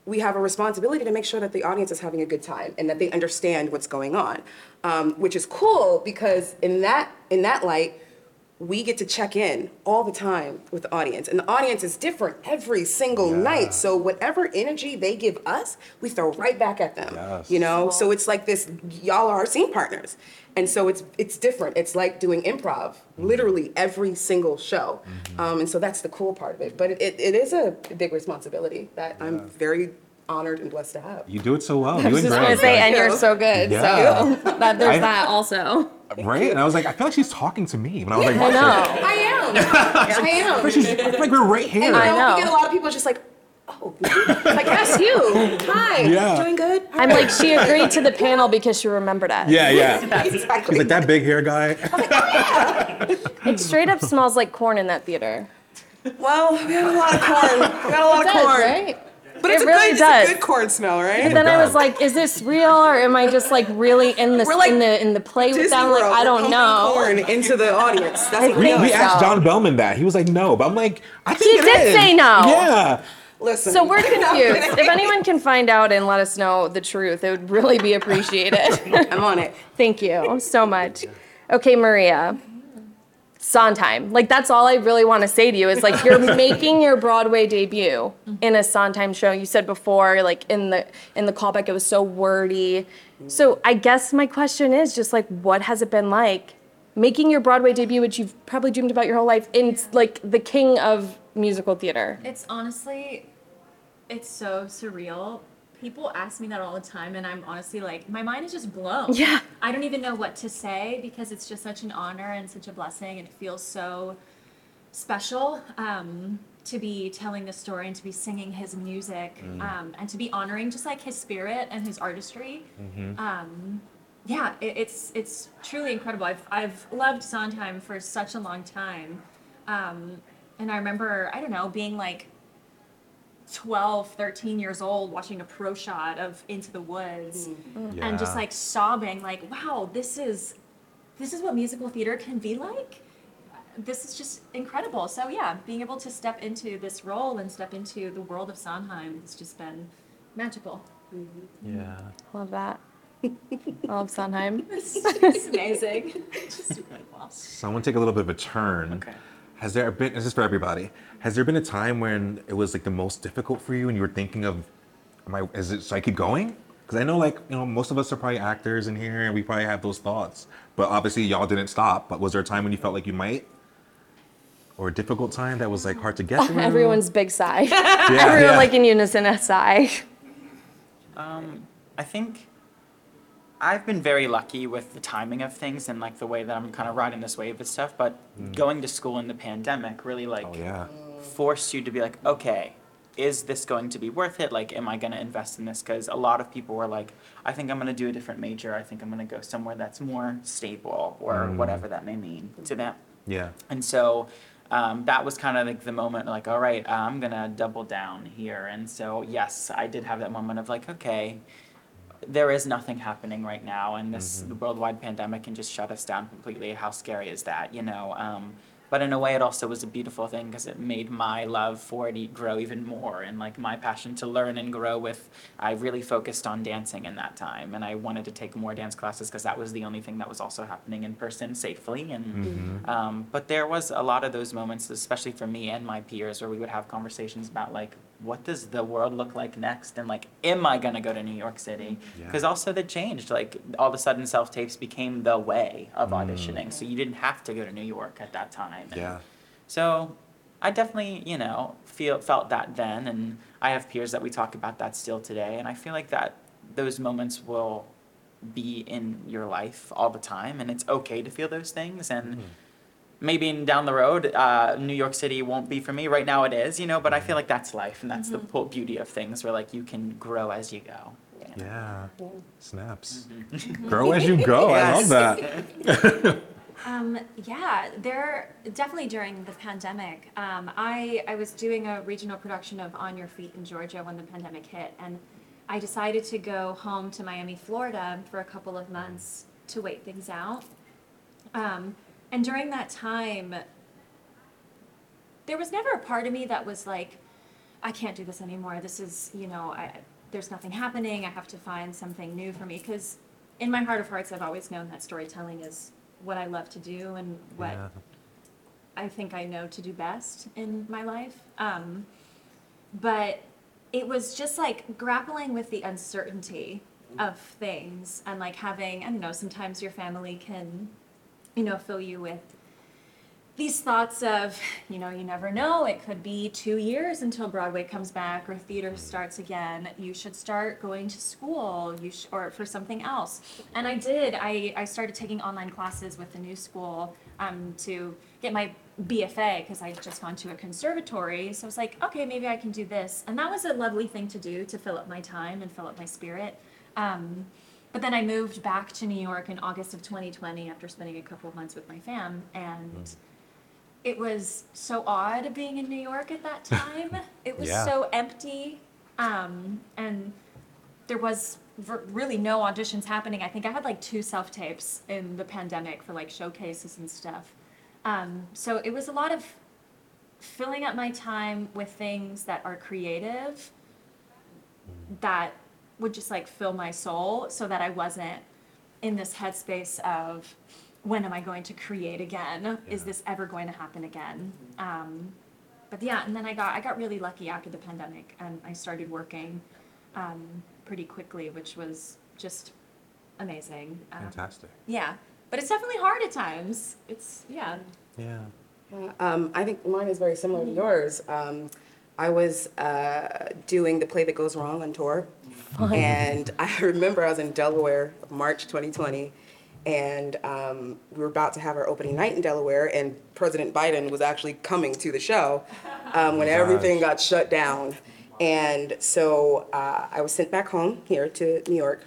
we have a responsibility to make sure that the audience is having a good time and that they understand what's going on, um, which is cool because in that in that light, we get to check in all the time with the audience, and the audience is different every single night. So whatever energy they give us, we throw right back at them. Yes. You know, so it's like this. Y'all are our scene partners, and so it's it's different. It's like doing improv, literally every single show, um, and so that's the cool part of it. But it, it, it is a big responsibility that I'm very honored and blessed to have. You do it so well. I You was and just Greg, gonna say, like- and you're so good. Yeah. So that, there's I- that also. right? And I was like, I feel like she's talking to me when I was like, I watching. know. I am. I am. But she's- I feel like we're right here. And, I know, know. We get a lot of people just like, oh, like that's you. Hi. Yeah. Doing good. I'm like, she agreed to the panel because she remembered us. Yeah, yeah. She's like that big hair guy. Oh, it straight up smells like corn in that theater. Well, we have a lot of corn. We got a lot It of does, corn. right? But it's It a really good, does. a good corn smell, right? And then I was like, is this real or am I just like really in the like in the in the play with Disney them? Like World, I don't know. Corn into the audience. That's what We, we think we do. asked. John Behlmann that. He was like, no. But I'm like, I He think it He did is. say no. Yeah. Listen. So we're confused. if anyone can find out and let us know the truth, it would really be appreciated. I'm on it. Thank you so much. Okay, Maria. Sondheim. Like that's all I really want to say to you is like you're making your Broadway debut in a Sondheim show. You said before, like in the in the callback, it was so wordy. So I guess my question is just like, what has it been like making your Broadway debut, which you've probably dreamed about your whole life, in like the king of musical theater? It's honestly, it's so surreal. People ask me that all the time, and I'm honestly like, my mind is just blown. Yeah. I don't even know what to say because it's just such an honor and such a blessing, and it feels so special um, to be telling this story and to be singing his music um, and to be honoring just like his spirit and his artistry. Um, yeah, it, it's it's truly incredible. I've I've loved Sondheim for such a long time, um, and I remember I don't know being like 12, 13 years old watching a pro shot of Into the Woods mm-hmm. Mm-hmm. and just like sobbing like wow this is this is what musical theater can be like this is just incredible so yeah being able to step into this role and step into the world of sondheim has just been magical mm-hmm. Yeah. Love that. I love Sondheim. it's amazing just incredible Someone take a little bit of a turn. Okay. Has there been, this is for everybody, has there been a time when it was like the most difficult for you and you were thinking of, am I, is it, should I keep going? Because I know like, you know, most of us are probably actors in here and we probably have those thoughts. But obviously y'all didn't stop. But was there a time when you felt like you might? Or a difficult time that was like hard to get through? Everyone's big sigh. yeah, Everyone yeah. like in unison a sigh. Um, I think I've been very lucky with the timing of things and like the way that I'm kind of riding this wave and stuff. But going to school in the pandemic really like Oh yeah. forced you to be like, okay, is this going to be worth it? Like, am I going to invest in this? Because a lot of people were like, I think I'm going to do a different major. I think I'm going to go somewhere that's more stable or whatever that may mean to them. Yeah. And so um, that was kind of like the moment, like, all right, I'm gonna double down here. And so yes, I did have that moment of like, okay, there is nothing happening right now, and this worldwide pandemic can just shut us down completely. How scary is that, you know? Um, but in a way, it also was a beautiful thing because it made my love for it grow even more, and like my passion to learn and grow with. I really focused on dancing in that time, and I wanted to take more dance classes because that was the only thing that was also happening in person safely. And um, but there was a lot of those moments, especially for me and my peers, where we would have conversations about like, what does the world look like next, and like, am I gonna go to New York City? Yeah. Because also that changed. Like all of a sudden, self tapes became the way of mm. auditioning, so you didn't have to go to New York at that time. And Yeah. So I definitely, you know, feel felt that then, and I have peers that we talk about that still today, and I feel like that those moments will be in your life all the time, and it's okay to feel those things, and hmm. Maybe in, down the road, uh, New York City won't be for me. Right now, it is, you know, but I feel like that's life, and that's the whole beauty of things, where like you can grow as you go. you know? Yeah. Snaps. Grow as you go. I love that. Um, yeah, there definitely during the pandemic. Um, I I was doing a regional production of On Your Feet in Georgia when the pandemic hit, and I decided to go home to Miami, Florida, for a couple of months to wait things out. Um, and during that time, there was never a part of me that was like, I can't do this anymore. This is, you know, I, there's nothing happening. I have to find something new for me. Because in my heart of hearts, I've always known that storytelling is what I love to do and what Yeah. I think I know to do best in my life. Um, but it was just like grappling with the uncertainty of things and like having, I don't know, sometimes your family can, you know, fill you with these thoughts of, you know, you never know, it could be two years until Broadway comes back or theater starts again. You should start going to school, you sh- or for something else. And I did. I, I started taking online classes with the new school um, to get my BFA because I'd just gone to a conservatory. So I was like, okay, maybe I can do this. And that was a lovely thing to do to fill up my time and fill up my spirit. Um, but then I moved back to New York in August of 2020 after spending a couple of months with my fam. And it was so odd being in New York at that time. it was Yeah. so empty, um, and there was v- really no auditions happening. I think I had like two self tapes in the pandemic for like showcases and stuff. Um, so it was a lot of filling up my time with things that are creative that would just like fill my soul so that I wasn't in this headspace of when am I going to create again? Is this ever going to happen again? Um, but yeah, and then I got I got really lucky after the pandemic and I started working um, pretty quickly, which was just amazing. Um, Fantastic. Yeah, but it's definitely hard at times. It's yeah. Yeah. Um, I think mine is very similar to yours. Um, I was uh, doing the play that goes wrong on tour, and I remember I was in Delaware, March 2020, and um, we were about to have our opening night in Delaware, and President Biden was actually coming to the show um, when everything got shut down, and so uh, I was sent back home here to New York,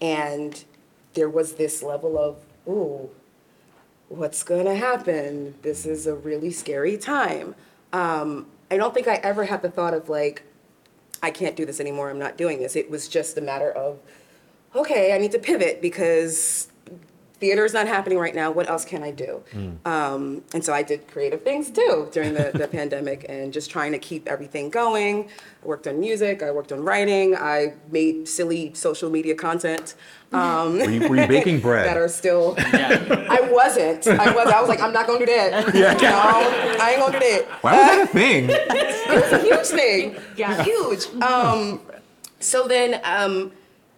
and there was this level of ooh what's going to happen? This is a really scary time. Um, I don't think I ever had the thought of like, I can't do this anymore. I'm not doing this. It was just a matter of, okay, I need to pivot because theater's not happening right now. What else can I do? Um, and so I did creative things too during the, the pandemic and just trying to keep everything going. I worked on music, I worked on writing, I made silly social media content. Um, Were you- were you baking bread? that are still. I wasn't. I was. I was like, I'm not gonna do that. Yeah. No, I ain't gonna do that. Why was that a thing? it was a huge thing. Yeah. Huge. Um, so then um,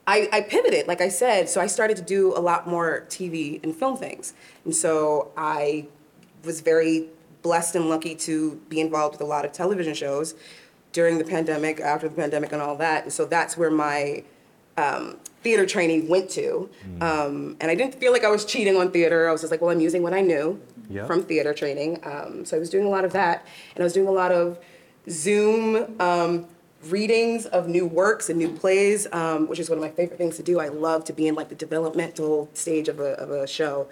I, I pivoted, like I said. So I started to do a lot more TV and film things. And so I was very blessed and lucky to be involved with a lot of television shows during the pandemic, after the pandemic, and all that. And so that's where my um, theater training went to. Um, and I didn't feel like I was cheating on theater. I was just like, well, I'm using what I knew Yep. from theater training. Um, so I was doing a lot of that. And I was doing a lot of Zoom um, readings of new works and new plays, um, which is one of my favorite things to do. I love to be in like the developmental stage of a, of a show.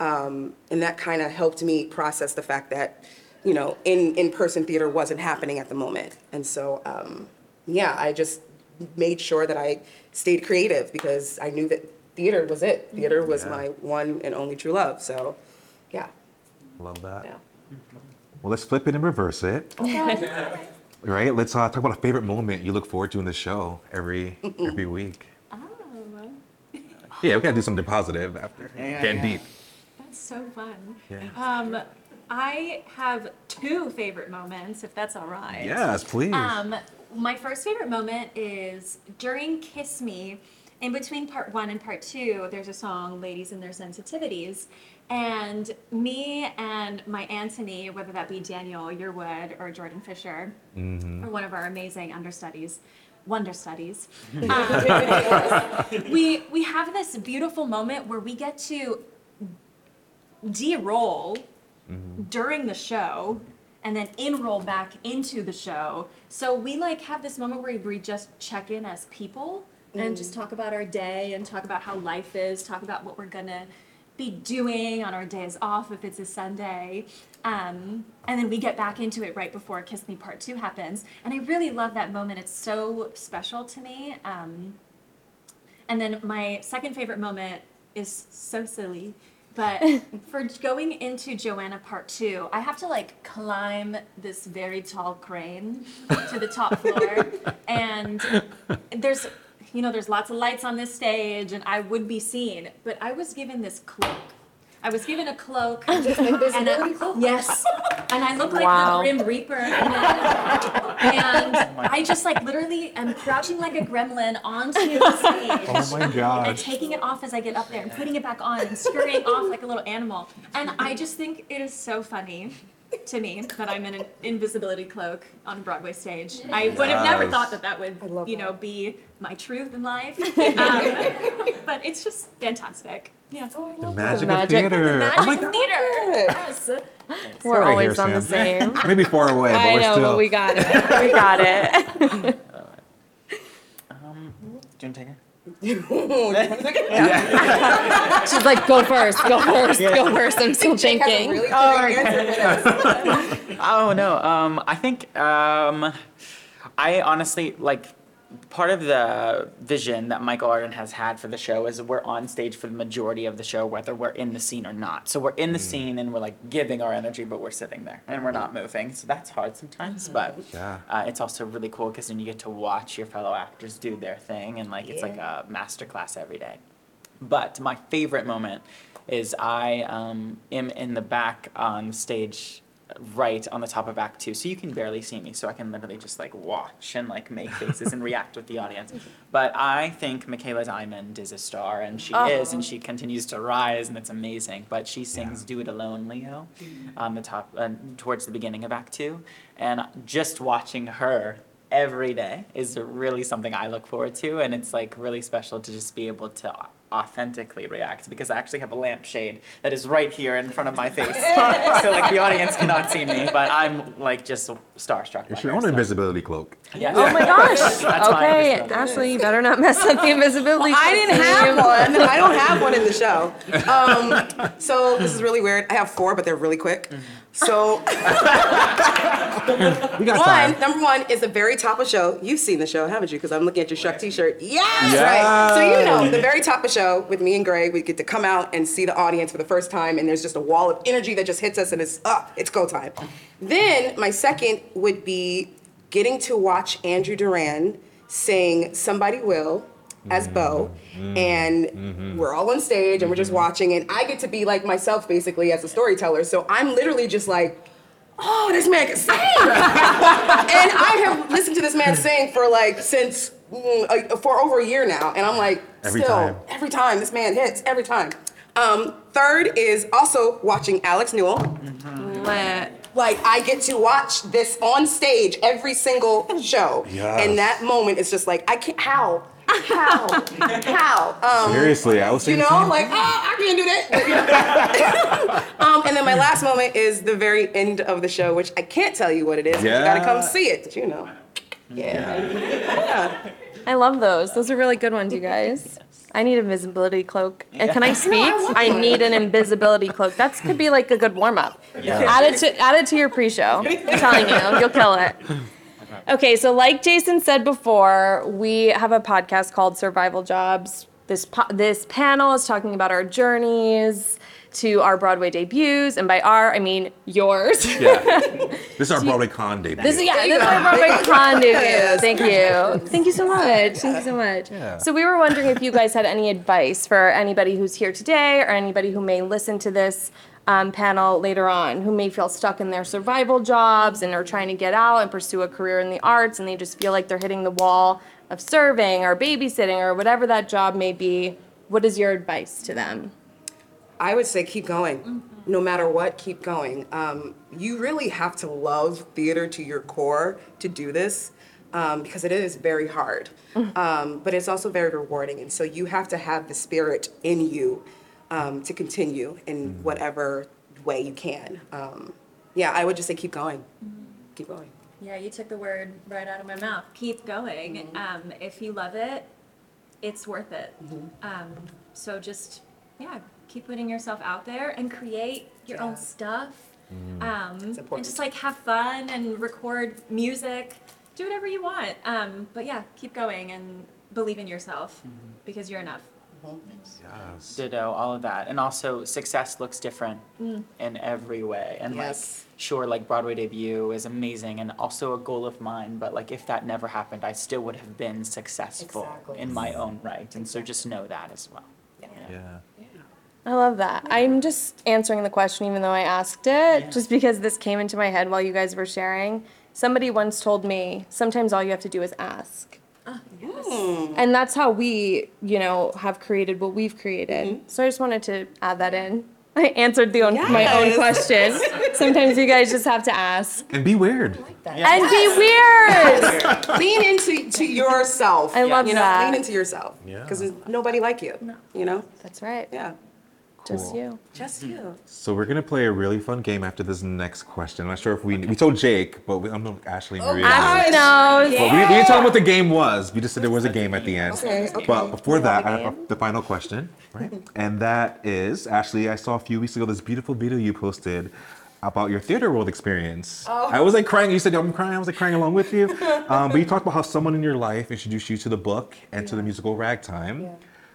Um, and that kind of helped me process the fact that, you know, in, in-person theater wasn't happening at the moment. And so, um, yeah, I just made sure that I stayed creative because I knew that theater was it. Theater was Yeah. my one and only true love. So, yeah. Love that. Yeah. Well, let's flip it and reverse it. Right? Let's uh, talk about a favorite moment you look forward to in the show every every week. Oh, Yeah, we gotta do something positive after Yeah, getting yeah. deep. that's so fun. Yeah. Um, I have two favorite moments, if that's all right. Yes, please. Um, my first favorite moment is during Kiss Me. In between part one and part two, there's a song, Ladies and Their Sensitivities. And me and my Anthony, whether that be Daniel Yearwood or Jordan Fisher, mm-hmm. or one of our amazing understudies, wonder studies. um, we we have this beautiful moment where we get to de-roll mm-hmm. during the show and then enroll back into the show. So we like have this moment where we just check in as people and just mm. talk about our day and talk about how life is, talk about what we're gonna be doing on our days off if it's a Sunday. Um, and then we get back into it right before Kiss Me Part 2 happens. And I really love that moment. It's so special to me. Um, and then my second favorite moment is so silly. But for going into Johanna part two, I have to like climb this very tall crane to the top floor. and there's, you know, there's lots of lights on this stage and I would be seen. But I was given this cloak. I was given a cloak. and a- Yes. And I look like Wow. the Grim Reaper. in it. and oh I just like literally am crouching like a gremlin onto the oh stage. Oh my God. And taking it off as I get up there and putting it back on and scurrying off like a little animal. And I just think it is so funny to me that I'm in an invisibility cloak on a Broadway stage. I would have never Yes. thought that that would, you know, be my truth in life. Um, but it's just fantastic. Yeah. The magic, of Magic. theater. Magic oh my God. theater. Yes. We're Right always here, on the Sam. same. Maybe far away, but I we're know, still. but we got it. We got it. Um, do you want to take it? She's like, go first, go first, go first. I'm still thinking. Really Oh, great answer for this. Oh no. Um, I think um, I honestly like part of the vision that Michael Arden has had for the show is we're on stage for the majority of the show, whether we're in the scene or not. So we're in the scene and we're like giving our energy, but we're sitting there and we're not moving. So that's hard sometimes, but Yeah. uh, it's also really cool because then you get to watch your fellow actors do their thing and like it's like a master class every day. But my favorite moment is I um, am in the back on stage, right on the top of Act Two, so you can barely see me, so I can literally just like watch and like make faces and react with the audience. But I think Micaela Diamond is a star, and she is, and she continues to rise, and it's amazing. But she sings "Do It Alone, Leo," on the top, uh, towards the beginning of Act Two, and just watching her every day is really something I look forward to, and it's like really special to just be able to authentically react because I actually have a lampshade that is right here in front of my face, so like the audience cannot see me, but I'm like just starstruck. by It's your own so- invisibility cloak. Yes. Oh my gosh. That's my okay, invisibility. Ashley, you better not mess up the invisibility. I didn't have one. I don't have one in the show. Um, so this is really weird. I have four, but they're really quick. So We got one, time. number one is the very top of show. You've seen the show, haven't you? Because I'm looking at your Shucked T-shirt. Yes, right. So you know the very top of show with me and Grey, we get to come out and see the audience for the first time, and there's just a wall of energy that just hits us, and it's up. It's go time. Then my second would be getting to watch Andrew Durand sing "Somebody Will." As Beau, and we're all on stage and we're just watching, and I get to be like myself basically as a storyteller. So I'm literally just like, oh, this man can sing. and I have listened to this man sing for like since mm, uh, for over a year now, and I'm like, Every still time. every time this man hits every time. Um, third is also watching Alex Newell. Like I get to watch this on stage every single show, Yes. and that moment is just like I can't how. How? How? Um, Seriously, I was you saying know, same. like, oh, I can't do that. um, and then my last moment is the very end of the show, which I can't tell you what it is. but You gotta come see it, you know. Yeah. Yeah. I love those. Those are really good ones, you guys. I need a visibility cloak. And can I speak? I need an invisibility cloak. That could be like a good warm up. Add it to add it to your pre-show. I'm telling you, you'll kill it. Okay, so like Jason said before, we have a podcast called Survival Jobs. This po- this panel is talking about our journeys to our Broadway debuts, and by our I mean yours. Yeah. This is our BroadwayCon debut. This is yeah, this is our BroadwayCon debut. Thank you. Thank you so much. Thank you so much. So we were wondering if you guys had any advice for anybody who's here today or anybody who may listen to this um, panel later on, who may feel stuck in their survival jobs and are trying to get out and pursue a career in the arts, and they just feel like they're hitting the wall of serving or babysitting or whatever that job may be. What is your advice to them? I would say keep going. No matter what, keep going. Um, you really have to love theater to your core to do this um, because it is very hard. Um, but it's also very rewarding. And so you have to have the spirit in you um, to continue in whatever way you can. Um, yeah, I would just say keep going. Keep going. Yeah, you took the word right out of my mouth. Keep going. Um, if you love it, it's worth it. Um, so just, yeah, keep putting yourself out there and create your own stuff. Um, and important. just like have fun and record music. Do whatever you want. Um, but yeah, keep going and believe in yourself because you're enough. Yes. Ditto, all of that. And also, success looks different in every way. And Yes. like, sure, like Broadway debut is amazing and also a goal of mine. But like, if that never happened, I still would have been successful Exactly. in my own right. And so just know that as well. Yeah. I love that. I'm just answering the question even though I asked it, just because this came into my head while you guys were sharing. Somebody once told me, sometimes all you have to do is ask. Ah, hmm. And that's how we, you know, have created what we've created. Mm-hmm. So I just wanted to add that in. I answered the own, my own Yes. question. Sometimes you guys just have to ask. And be weird. And be weird. lean into to yourself. I love you know, that. lean into yourself. Yeah. Because there's nobody like you. You know? That's right. Yeah. Just you. Just you. So we're gonna play a really fun game after this next question. I'm not sure if we we told Jake, but we, I'm gonna Ashley and Maria. Ashley knows. knows. But we, we didn't tell him what the game was. We just said there was a game at the end. Okay, okay. But before that, have a I have the final question, right? and that is, Ashley, I saw a few weeks ago this beautiful video you posted about your theater world experience. Oh. I was like crying. You said I'm crying. I was like crying along with you. Um, but you talked about how someone in your life introduced you to the book and to the musical Ragtime.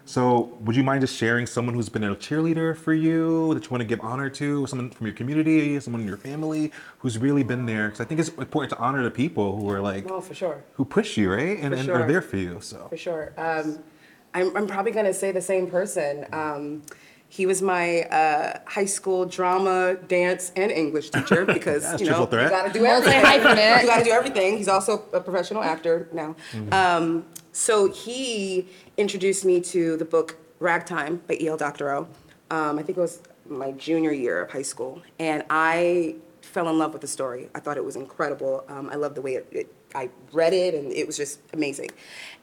So, would you mind just sharing someone who's been a cheerleader for you that you want to give honor to, someone from your community, someone in your family who's really been there? Because I think it's important to honor the people who are like Oh, for sure. who push you, right, and, For and sure. are there for you. So, For sure. Um, I'm, I'm probably gonna say the same person. Um, he was my uh, high school drama, dance, and English teacher because Yes, you know you gotta do everything. You gotta do everything. He's also a professional actor now. Um, so he introduced me to the book Ragtime by E.L. Doctorow. Um, I think it was my junior year of high school, and I fell in love with the story. I thought it was incredible. Um, I loved the way it, it. I read it, and it was just amazing.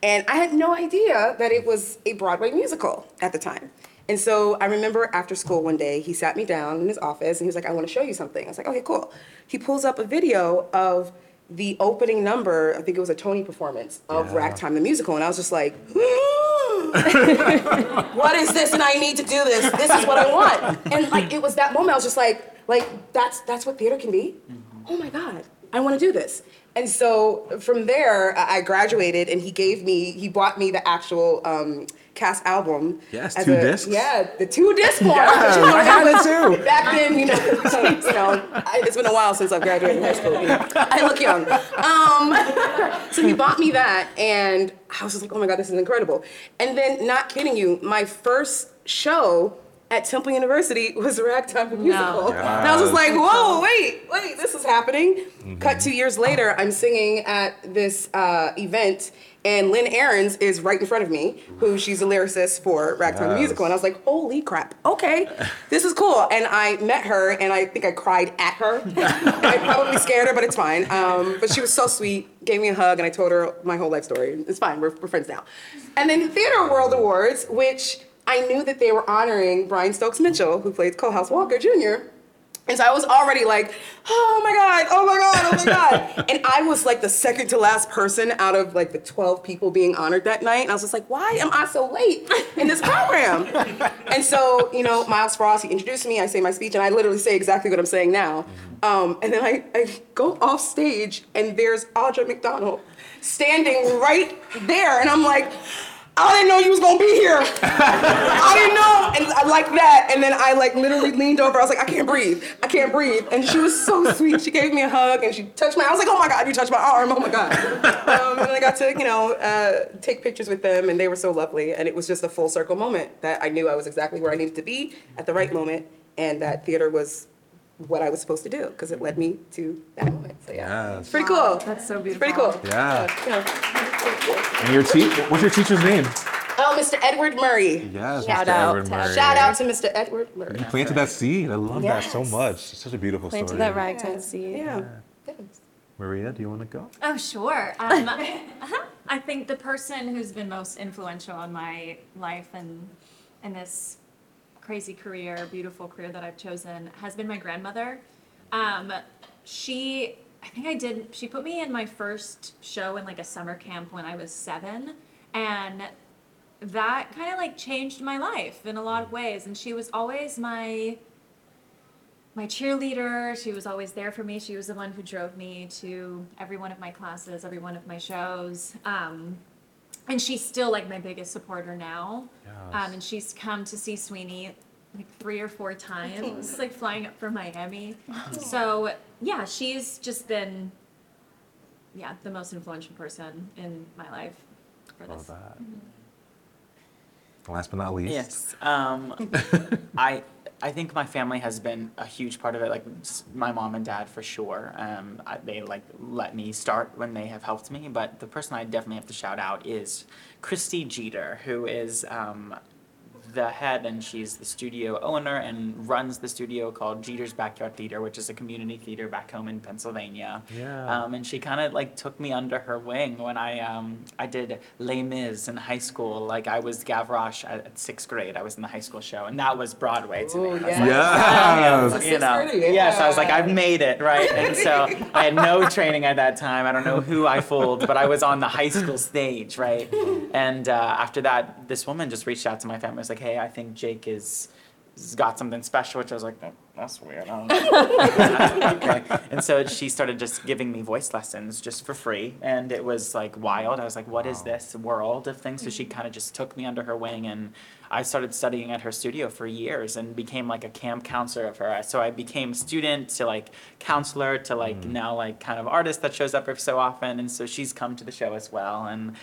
And I had no idea that it was a Broadway musical at the time. And so I remember after school one day, he sat me down in his office and he was like, I want to show you something. I was like, okay, cool. He pulls up a video of the opening number, I think it was a Tony performance of Yeah. Ragtime the musical. And I was just like, what is this? And I need to do this. This is what I want. And like it was that moment, I was just like, like that's that's what theater can be. Oh my God, I want to do this. And so from there, I I graduated, and he gave me, he bought me the actual um, cast album. Yes, two a- discs? Yeah, the two disc one. Yes, I had it too. Back then, you know, you know, I, it's been a while since I've graduated high school. You know, I look young. Um, so he bought me that, and I was just like, oh my god, this is incredible. And then, not kidding you, my first show at Temple University was Ragtime the Musical. And I was just like, whoa, wait, wait, this is happening. Cut two years later, I'm singing at this uh, event, and Lynn Ahrens is right in front of me, who she's a lyricist for Ragtime the Yes. Musical. And I was like, holy crap, okay, this is cool. And I met her, and I think I cried at her. I probably scared her, but it's fine. Um, but she was so sweet, gave me a hug, and I told her my whole life story. It's fine, we're, we're friends now. And then the Theater World Awards, which I knew that they were honoring Brian Stokes Mitchell, who played Coalhouse Walker Jr. And so I was already like, oh my God, oh my God, oh my God. and I was like the second to last person out of like the 12 people being honored that night. And I was just like, why am I so late in this program? and so, you know, Myles Frost, he introduced me, I say my speech, and I literally say exactly what I'm saying now. Um, and then I, I go off stage, and there's Audra McDonald standing right there. And I'm like, I didn't know you was gonna be here. I didn't know, and I like that. And then I like literally leaned over. I was like, I can't breathe. I can't breathe. And she was so sweet. She gave me a hug and she touched my. I was like, oh my god, you touched my arm. Oh my god. Um, and I got to, you know, uh, take pictures with them, and they were so lovely. And it was just a full circle moment that I knew I was exactly where I needed to be at the right moment, and that theater was what I was supposed to do because it led me to that moment. So yeah, Yes. it's pretty cool. That's so It's beautiful. pretty cool. Yeah. Yeah. And your te- what's your teacher's name? Oh, Mr. Edward Murray. Yes, Shout Mr. out Edward to- Murray. Shout out to Mr. Edward Murray. You planted that seed. I love that so Yes. much. It's such a beautiful Planted story. that ragtime seed. Yeah. Maria, do you want to go? Oh, sure. Um, uh-huh. I think the person who's been most influential in my life and in this crazy career, beautiful career that I've chosen, has been my grandmother. Um, she, I think I did, she put me in my first show in like a summer camp when I was seven. And that kind of like changed my life in a lot of ways. And she was always my my cheerleader. She was always there for me. She was the one who drove me to every one of my classes, every one of my shows. Um, and she's still like my biggest supporter now. Um, and she's come to see Sweeney like three or four times, like flying up from Miami. So yeah, she's just been, yeah, the most influential person in my life for Love this. that. Last but not least. Yes. Um, I I think my family has been a huge part of it. Like my mom and dad for sure. Um, I, they like let me start when they have helped me. But the person I definitely have to shout out is Christy Jeter, who is um, the head, and she's the studio owner and runs the studio called Jeter's Backyard Theater, which is a community theater back home in Pennsylvania. Yeah. Um, and she kind of like took me under her wing when I um, I did Les Mis in high school. Like I was Gavroche at, at sixth grade. I was in the high school show, and that was Broadway to me. I was like, Yes. you know, yes, I was like, I've made it, right? And so I had no training at that time. I don't know who I fooled, but I was on the high school stage, right? And uh, after that, this woman just reached out to my family. Was like, Hey, I think Jake is has got something special, which I was like, "That- that's weird. I don't know. okay. And so she started just giving me voice lessons just for free. And it was like wild. I was like, what is this world of things? So she mm-hmm. kind of just took me under her wing and I started studying at her studio for years and became like a camp counselor of her. So I became student to like counselor to like mm. now like kind of artist that shows up every so often. And so she's come to the show as well. And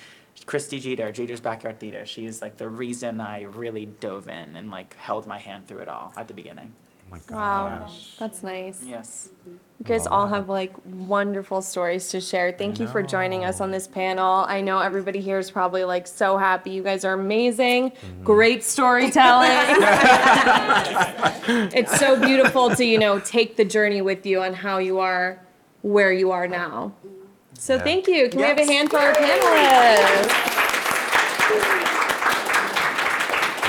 Christy Jeter, Jeter's Backyard Theater. She's like the reason I really dove in and like held my hand through it all at the beginning. Oh my Wow, that's nice. Yes. You guys all have like wonderful stories to share. Thank you for joining us on this panel. I know everybody here is probably like so happy. You guys are amazing. Great storytelling. it's so beautiful to, you know, take the journey with you on how you are where you are now. So Yeah. thank you. Can we have a hand for our panelists?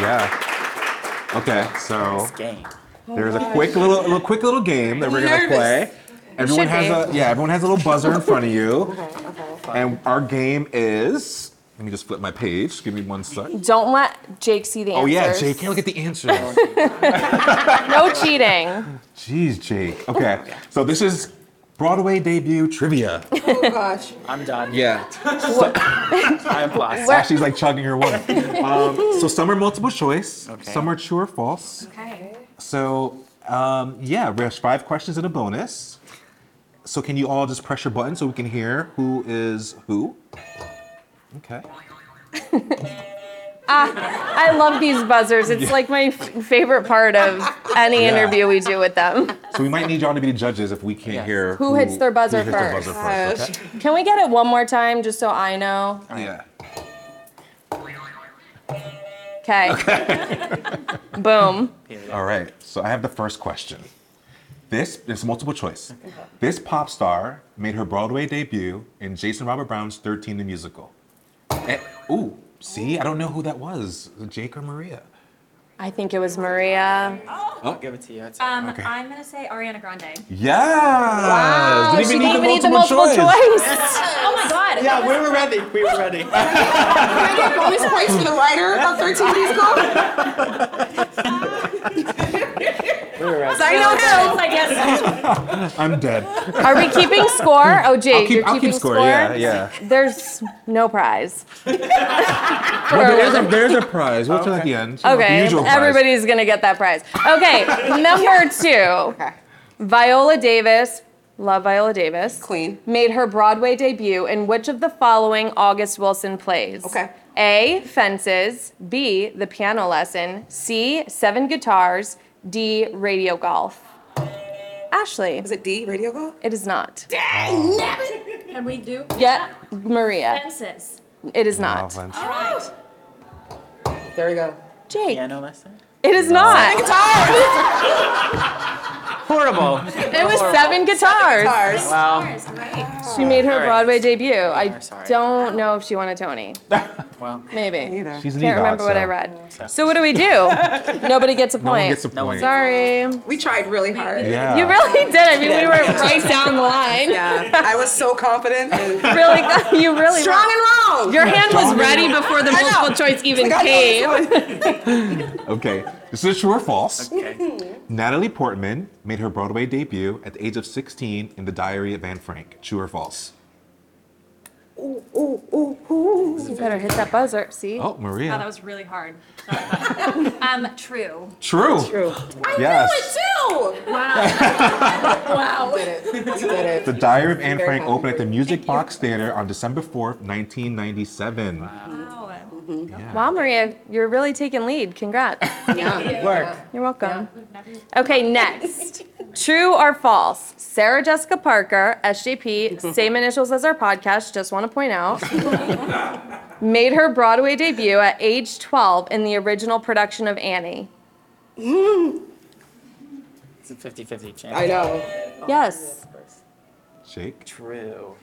Yeah. Okay, so game. there's a oh, quick little, little quick little game that we're gonna Nervous. play. Everyone has be. a yeah. Everyone has a little buzzer in front of you, and our game is. Let me just flip my page. Give me one sec. Don't let Jake see the answers. Oh yeah, Jake, can't look at the answers. No cheating. Jeez, Jake. Okay, oh, so this is Broadway debut trivia. Oh gosh. I'm done. Yeah. I'm lost. Ashley's like chugging her water. Um, so some are multiple choice, Okay. some are true or false. Okay. So um, yeah, there's five questions and a bonus. So can you all just press your button so we can hear who is who? Okay. I love these buzzers. It's like my f- favorite part of any Yeah. interview we do with them. So we might need y'all to be the judges if we can't Yes. hear Who hits their buzzer who hits their first? buzzer first, okay? Can we get it one more time just so I know? Yeah. Okay. Boom. All right. So I have the first question. This is multiple choice. This pop star made her Broadway debut in Jason Robert Brown's 13 the musical. Eh, ooh, see, I don't know who that was. Jake or Maria? I think it was Maria. I'll give it to you. It's- Um, Okay. I'm gonna say Ariana Grande. Yeah. Oh, she didn't even need the multiple choice. Oh my god. yeah, we were ready. We were ready. Can I get bonus points for the writer of 13 musical? we were ready. I know him. I guess. I'm dead. Are we keeping score? Oh, Jake, I'll keep, you're I'll keeping keep score. Yeah, yeah. There's no prize. No, there's, a, there's a prize. We'll tell at the end. The Okay, usual prize. everybody's gonna get that prize. Okay, number two. Okay. Viola Davis, love Viola Davis. Queen. Made her Broadway debut in which of the following August Wilson plays? Okay. A. Fences. B. The Piano Lesson. C. Seven Guitars. D. Radio Golf. Ashley. Is it D, radio golf? It is not. Can we do Yet Maria. fences? It is not. Vince. All right. There we go. Jake. Piano lesson? It is not. Horrible. It was seven guitars. Guitars. Wow. Ours. She made her All right. Broadway debut. I sorry. don't know if she won a Tony. Well, Maybe. She's an Can't EGOT, remember what so I read. So what do we do? Nobody gets a point. No one gets a point. Sorry. We tried really hard. Yeah. You really did. I mean, we were right down the line. Yeah. I was so confident and Really, you really. strong and wrong. Your hand was ready before the multiple choice even Like, I came. Okay, this is true or false. okay. Natalie Portman made her Broadway debut at the age of 16 in The Diary of Anne Frank. True or false? You better hit that buzzer. See? Oh, Maria. Oh, that Maria. was really hard. Sorry about that. um, true. True. True. Yes. Two. Wow. Did it. Did it. The Diary of Anne Frank opened at the Music Box Theater on December 4th, 1997. Wow. Mm-hmm. Wow, Maria, you're really taking lead. Congrats. Yeah. Work. You're welcome. Okay, next. True or false? Sarah Jessica Parker, SJP, same initials as our podcast, just want to point out, made her Broadway debut at age 12 in the original production of Annie. It's a 50 50 chance. I know. Yes. Shake. True.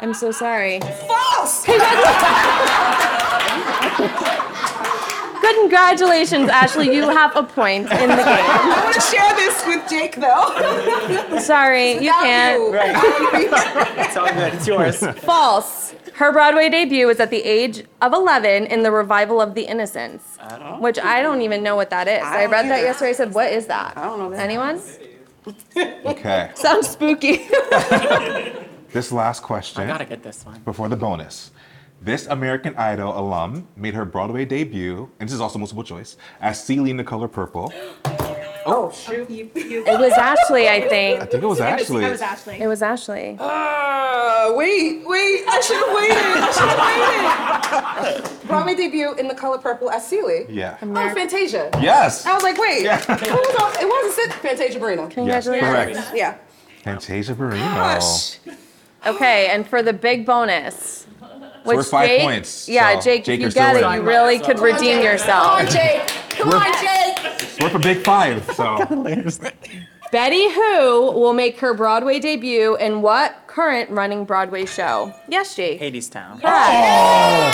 I'm so sorry. False! Congratulations, Ashley. You have a point in the game. I want to share this with Jake, though. Sorry, you can't. you. It's all good. It's yours. False. Her Broadway debut was at the age of 11 in the revival of The Innocents, which I don't even know what that is. I, don't read that yesterday. I said, "What is that?" I don't know that. Anyone? Okay. Sounds spooky. This last question. I gotta get this one. before the bonus. This American Idol alum made her Broadway debut, and this is also multiple choice, as Celie in The Color Purple. Oh, shoot. it was Ashley, I think. I think. think it was Ashley. It was Ashley. It was Ashley. Uh, wait, wait. I should have waited. I should have waited. Broadway debut in The Color Purple as Celie. Yeah. Oh, Fantasia. Yes. I was like, wait. Yeah. Who was on, it wasn't Sid Fantasia Barrino. Yes, Congratulations. correct. Yeah. Fantasia Barrino. Gosh. Okay, and for the big bonus, which we're five Jake, points, yeah, so Jake, Jake, if you're you still get it, winning. you really could redeem Come yourself. Come on, Jake. Come We're- on, Jake. We're for Big Five, so. Betty Who will make her Broadway debut in what current running Broadway show? Yes, Jake. Hades Town. Oh.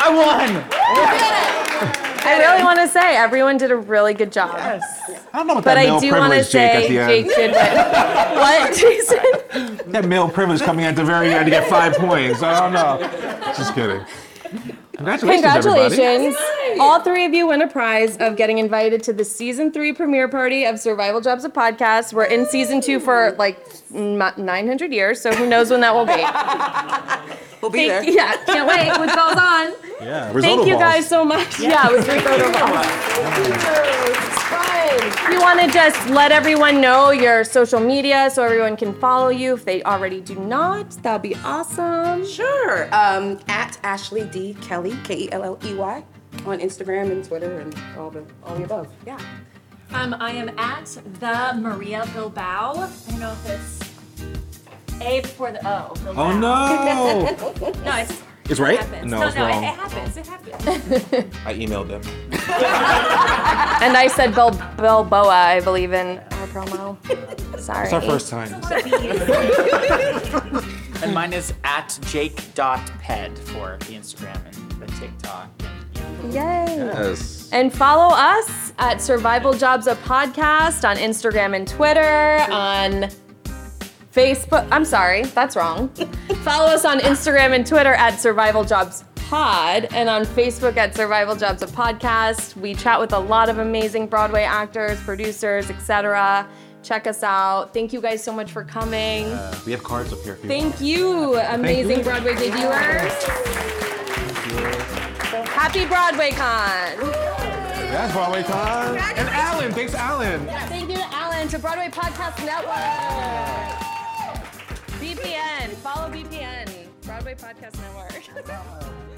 I won! I really want to say everyone did a really good job. Yes. I don't know what But that I do want to privilege, Jake, at say the end. Jake did win. what, Jason? That male privilege coming at the very end to get five points. I don't know. Just kidding. Congratulations, everybody. Congratulations. All three of you win a prize of getting invited to the season three premiere party of Survival Jobs, of podcast. We're in season two for like 900 years, so who knows when that will be. We'll be there. Yeah, can't wait. What goes on? Yeah, Thank risotto you balls. guys so much. Yeah, it was risotto balls. It's fun. You want to just let everyone know your social media so everyone can follow you if they already do not. That'd be awesome. Sure. Um, at Ashley D. Kelley, K E L L E Y, on Instagram and Twitter and all the all the above. Yeah. Um, I am at the Maria Bilbao. I don't know if it's A before the O. Bilbao. Oh no! No, it's. It's right? happens. No, no, it's no, it, wrong. it happens. It happens. I emailed them. And I said Bil- Bilboa, I believe, in our promo. Sorry. It's our first time. And mine is at jake.ped for the Instagram and the TikTok. And, yeah. Yay. Yes. And follow us at Survival Jobs a Podcast on Instagram and Twitter, on Facebook. I'm sorry, that's wrong. follow us on Instagram and Twitter at Survival Jobs Pod and on Facebook at Survival Jobs a Podcast. We chat with a lot of amazing Broadway actors, producers, etc. Check us out. Thank you guys so much for coming. Uh, we have cards up here. If you Thank you, amazing. Broadway debuters. Happy BroadwayCon! That's Broadway time. And Alan, thanks, Alan. Thank you, to Alan, to Broadway Podcast Network. BPN, follow BPN, Broadway Podcast Network.